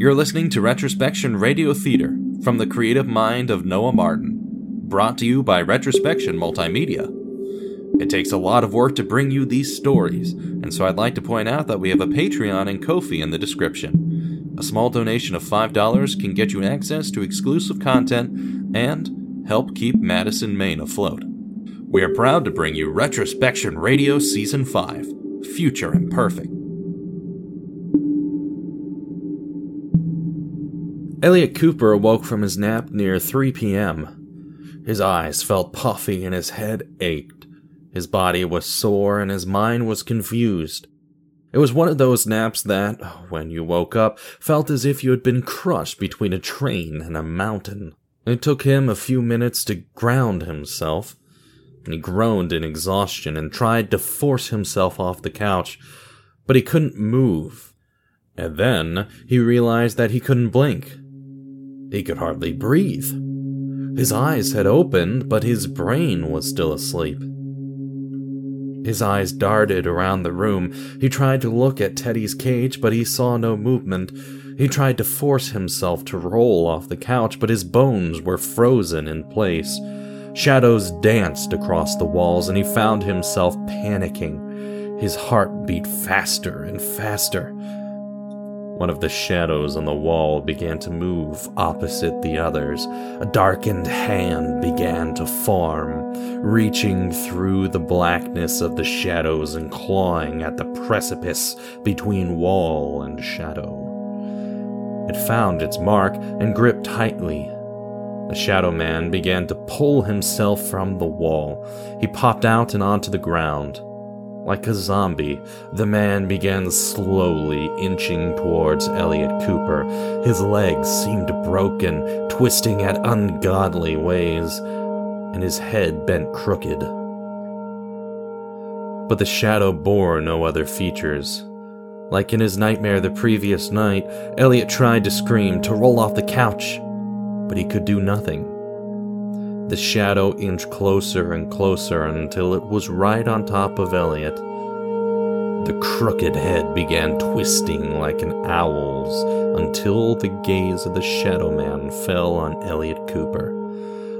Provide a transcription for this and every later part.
You're listening to Retrospection Radio Theater from the creative mind of Noah Martin, brought to you by Retrospection Multimedia. It takes a lot of work to bring you these stories, and so I'd like to point out that we have a Patreon and Ko-fi in the description. A small donation of $5 can get you access to exclusive content and help keep Madison, Maine afloat. We are proud to bring you Retrospection Radio Season 5 Future Imperfect. Elliot Cooper awoke from his nap near 3 p.m. His eyes felt puffy and his head ached. His body was sore and his mind was confused. It was one of those naps that, when you woke up, felt as if you had been crushed between a train and a mountain. It took him a few minutes to ground himself. He groaned in exhaustion and tried to force himself off the couch, but he couldn't move. And then he realized that he couldn't blink. He could hardly breathe. His eyes had opened, but his brain was still asleep. His eyes darted around the room. He tried to look at Teddy's cage, but he saw no movement. He tried to force himself to roll off the couch, but his bones were frozen in place. Shadows danced across the walls, and he found himself panicking. His heart beat faster and faster. One of the shadows on the wall began to move opposite the others. A darkened hand began to form, reaching through the blackness of the shadows and clawing at the precipice between wall and shadow. It found its mark and gripped tightly. The shadow man began to pull himself from the wall. He popped out and onto the ground. Like a zombie, the man began slowly inching towards Elliot Cooper. His legs seemed broken, twisting at ungodly ways, and his head bent crooked. But the shadow bore no other features. Like in his nightmare the previous night, Elliot tried to scream, to roll off the couch, but he could do nothing. The shadow inched closer and closer until it was right on top of Elliot. The crooked head began twisting like an owl's until the gaze of the shadow man fell on Elliot Cooper.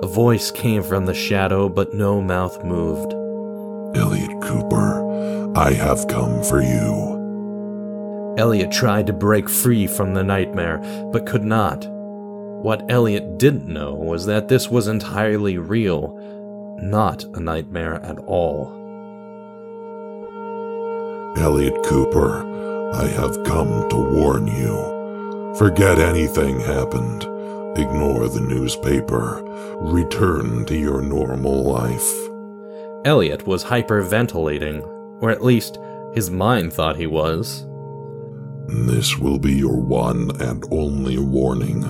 A voice came from the shadow, but no mouth moved. Elliot Cooper, I have come for you. Elliot tried to break free from the nightmare, but could not. What Elliot didn't know was that this was entirely real, not a nightmare at all. Elliot Cooper, I have come to warn you. Forget anything happened. Ignore the newspaper. Return to your normal life. Elliot was hyperventilating, or at least his mind thought he was. This will be your one and only warning.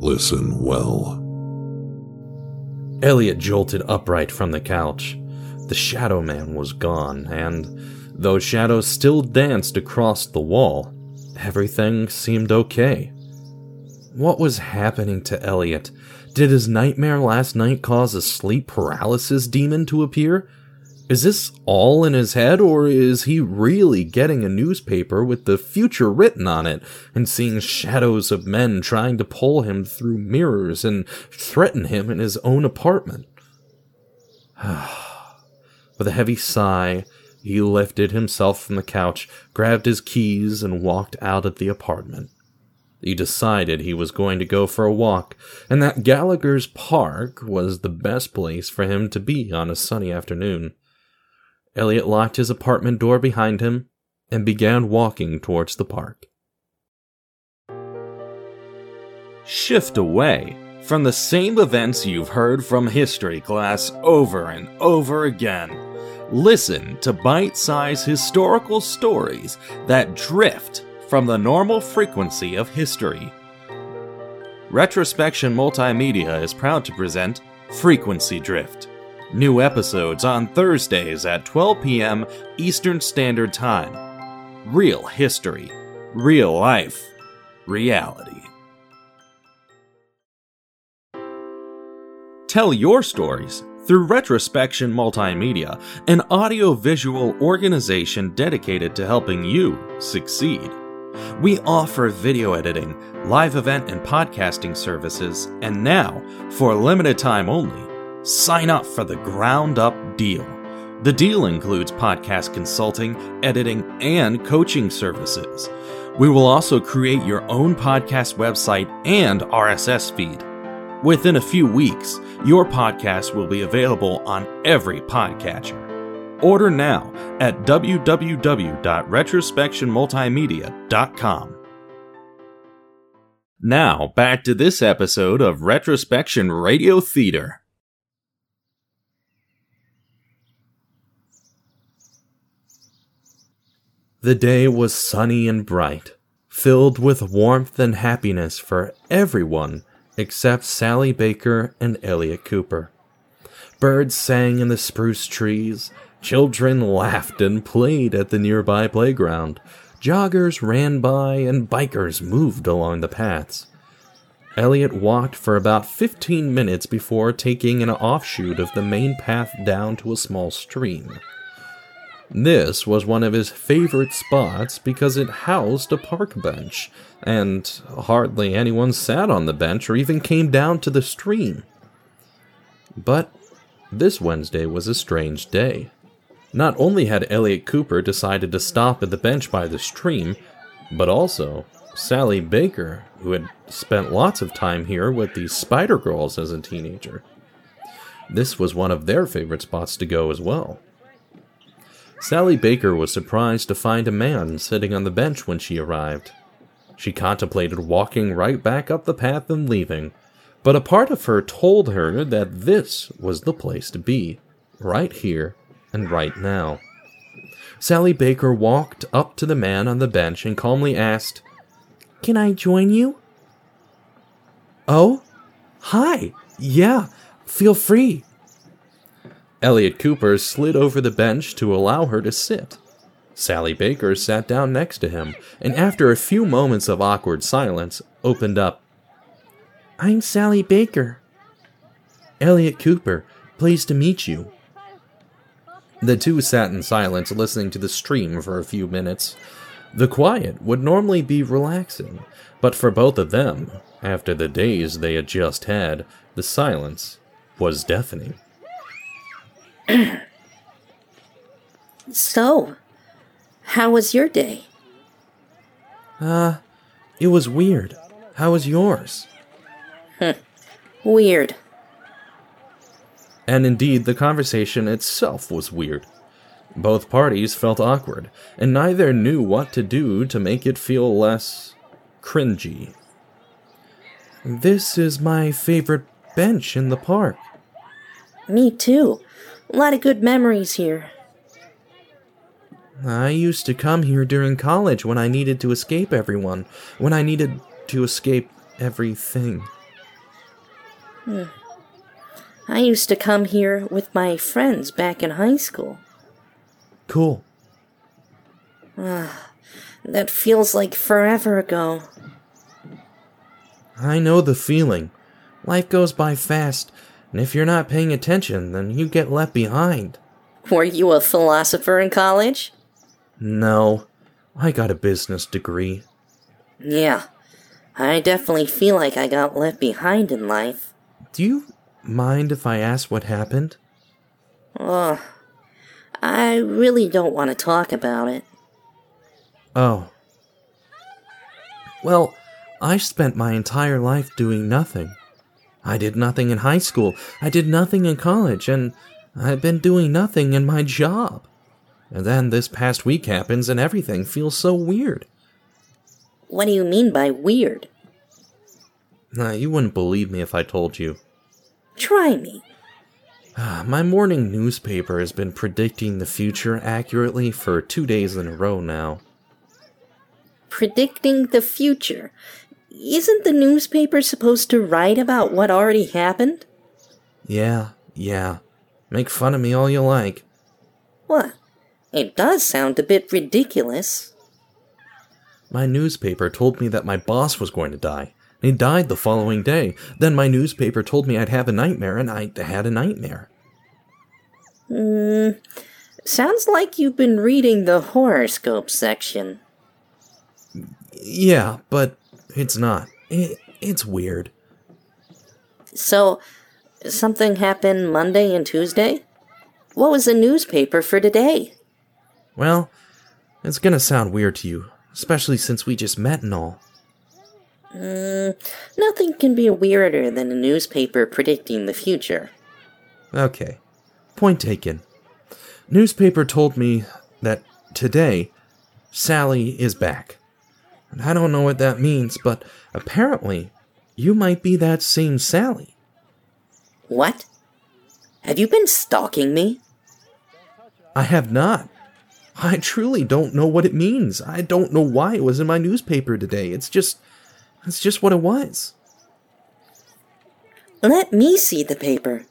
Listen well. Elliot jolted upright from the couch. The Shadow Man was gone, and though shadows still danced across the wall, everything seemed okay. What was happening to Elliot? Did his nightmare last night cause a sleep paralysis demon to appear? Is this all in his head, or is he really getting a newspaper with the future written on it and seeing shadows of men trying to pull him through mirrors and threaten him in his own apartment? With a heavy sigh, he lifted himself from the couch, grabbed his keys, and walked out of the apartment. He decided he was going to go for a walk, and that Gallagher's Park was the best place for him to be on a sunny afternoon. Elliot locked his apartment door behind him and began walking towards the park. Shift away from the same events you've heard from history class over and over again. Listen to bite sized historical stories that drift from the normal frequency of history. Retrospection Multimedia is proud to present Frequency Drift New episodes on Thursdays at 12 p.m. Eastern Standard Time. Real history, real life, reality. Tell your stories through Retrospection Multimedia, an audiovisual organization dedicated to helping you succeed. We offer video editing, live event and podcasting services, and now, for a limited time only, sign up for the Ground Up Deal. The deal includes podcast consulting, editing, and coaching services. We will also create your own podcast website and RSS feed. Within a few weeks, your podcast will be available on every podcatcher. Order now at www.retrospectionmultimedia.com. Now, back to this episode of Retrospection Radio Theater. The day was sunny and bright, filled with warmth and happiness for everyone except Sally Baker and Elliot Cooper. Birds sang in the spruce trees, children laughed and played at the nearby playground, joggers ran by, and bikers moved along the paths. Elliot walked for about 15 minutes before taking an offshoot of the main path down to a small stream. This was one of his favorite spots because it housed a park bench, and hardly anyone sat on the bench or even came down to the stream. But this Wednesday was a strange day. Not only had Elliot Cooper decided to stop at the bench by the stream, but also Sally Baker, who had spent lots of time here with the Spider Girls as a teenager. This was one of their favorite spots to go as well. Sally Baker was surprised to find a man sitting on the bench when she arrived. She contemplated walking right back up the path and leaving, but a part of her told her that this was the place to be, right here and right now. Sally Baker walked up to the man on the bench and calmly asked, Can I join you? Oh, hi. Yeah, feel free. Elliot Cooper slid over the bench to allow her to sit. Sally Baker sat down next to him, and after a few moments of awkward silence, opened up. I'm Sally Baker. Elliot Cooper, pleased to meet you. The two sat in silence, listening to the stream for a few minutes. The quiet would normally be relaxing, but for both of them, after the days they had just had, the silence was deafening. So, how was your day? Uh, it was weird. How was yours? Weird. And indeed, the conversation itself was weird. Both parties felt awkward, and neither knew what to do to make it feel less cringy. This is my favorite bench in the park. Me too. A lot of good memories here. I used to come here during college when I needed to escape everyone, when I needed to escape everything. Hmm. I used to come here with my friends back in high school. Cool. Ah, that feels like forever ago. I know the feeling. Life goes by fast, and if you're not paying attention, then you get left behind. Were you a philosopher in college? No, I got a business degree. Yeah. I definitely feel like I got left behind in life. Do you mind if I ask what happened? Ugh. I really don't want to talk about it. Oh. Well, I spent my entire life doing nothing. I did nothing in high school, I did nothing in college, and I've been doing nothing in my job. And then this past week happens and everything feels so weird. What do you mean by weird? You wouldn't believe me if I told you. Try me. Ah, my morning newspaper has been predicting the future accurately for two days in a row now. Predicting the future. Isn't the newspaper supposed to write about what already happened? Yeah, yeah. Make fun of me all you like. What? It does sound a bit ridiculous. My newspaper told me that my boss was going to die. He died the following day. Then my newspaper told me I'd have a nightmare, and I had a nightmare. Hmm. Sounds like you've been reading the horoscope section. Yeah, but it's not. It, it's weird. So, something happened Monday and Tuesday? What was the newspaper for today? Well, it's gonna sound weird to you, especially since we just met and all. Mm, nothing can be weirder than a newspaper predicting the future. Okay, point taken. Newspaper told me that today, Sally is back. And I don't know what that means, but apparently, you might be that same Sally. What? Have you been stalking me? I have not. I truly don't know what it means. I don't know why it was in my newspaper today. It's just. It's just what it was. Let me see the paper.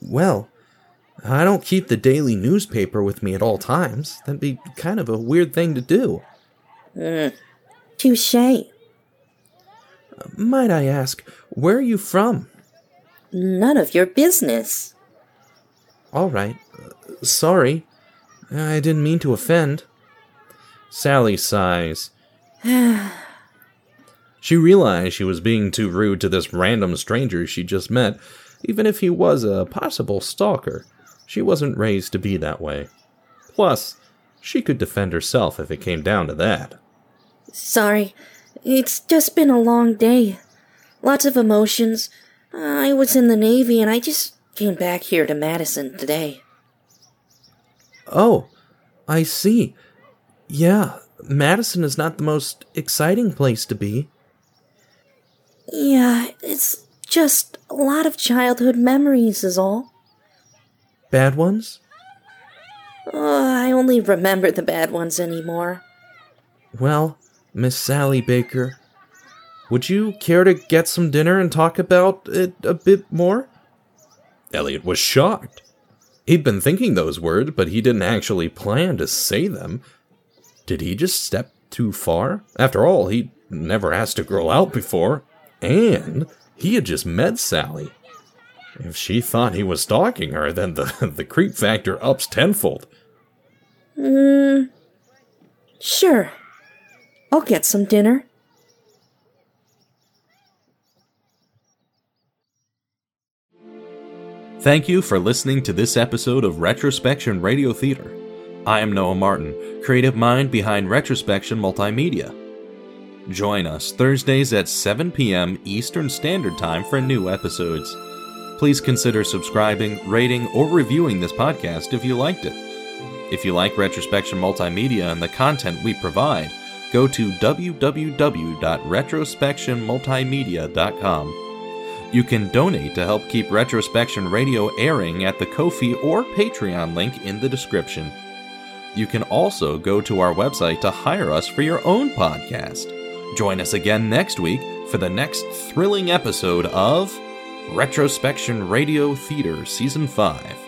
Well, I don't keep the daily newspaper with me at all times. That'd be kind of a weird thing to do. Mm, touche. Might I ask, where are you from? None of your business. All right. Sorry. I didn't mean to offend. Sally sighs. she realized she was being too rude to this random stranger she just met, even if he was a possible stalker. She wasn't raised to be that way. Plus, she could defend herself if it came down to that. Sorry. It's just been a long day. Lots of emotions. I was in the Navy and I just came back here to Madison today. Oh, I see. Yeah, Madison is not the most exciting place to be. Yeah, it's just a lot of childhood memories, is all. Bad ones? Oh, I only remember the bad ones anymore. Well, Miss Sally Baker, would you care to get some dinner and talk about it a bit more? Elliot was shocked. He'd been thinking those words, but he didn't actually plan to say them. Did he just step too far? After all, he'd never asked a girl out before, and he had just met Sally. If she thought he was stalking her, then the, the creep factor ups tenfold. Hmm. Sure. I'll get some dinner. Thank you for listening to this episode of Retrospection Radio Theater. I am Noah Martin, creative mind behind Retrospection Multimedia. Join us Thursdays at 7 p.m. Eastern Standard Time for new episodes. Please consider subscribing, rating, or reviewing this podcast if you liked it. If you like Retrospection Multimedia and the content we provide, go to www.retrospectionmultimedia.com. You can donate to help keep Retrospection Radio airing at the Ko-fi or Patreon link in the description. You can also go to our website to hire us for your own podcast. Join us again next week for the next thrilling episode of Retrospection Radio Theater Season 5.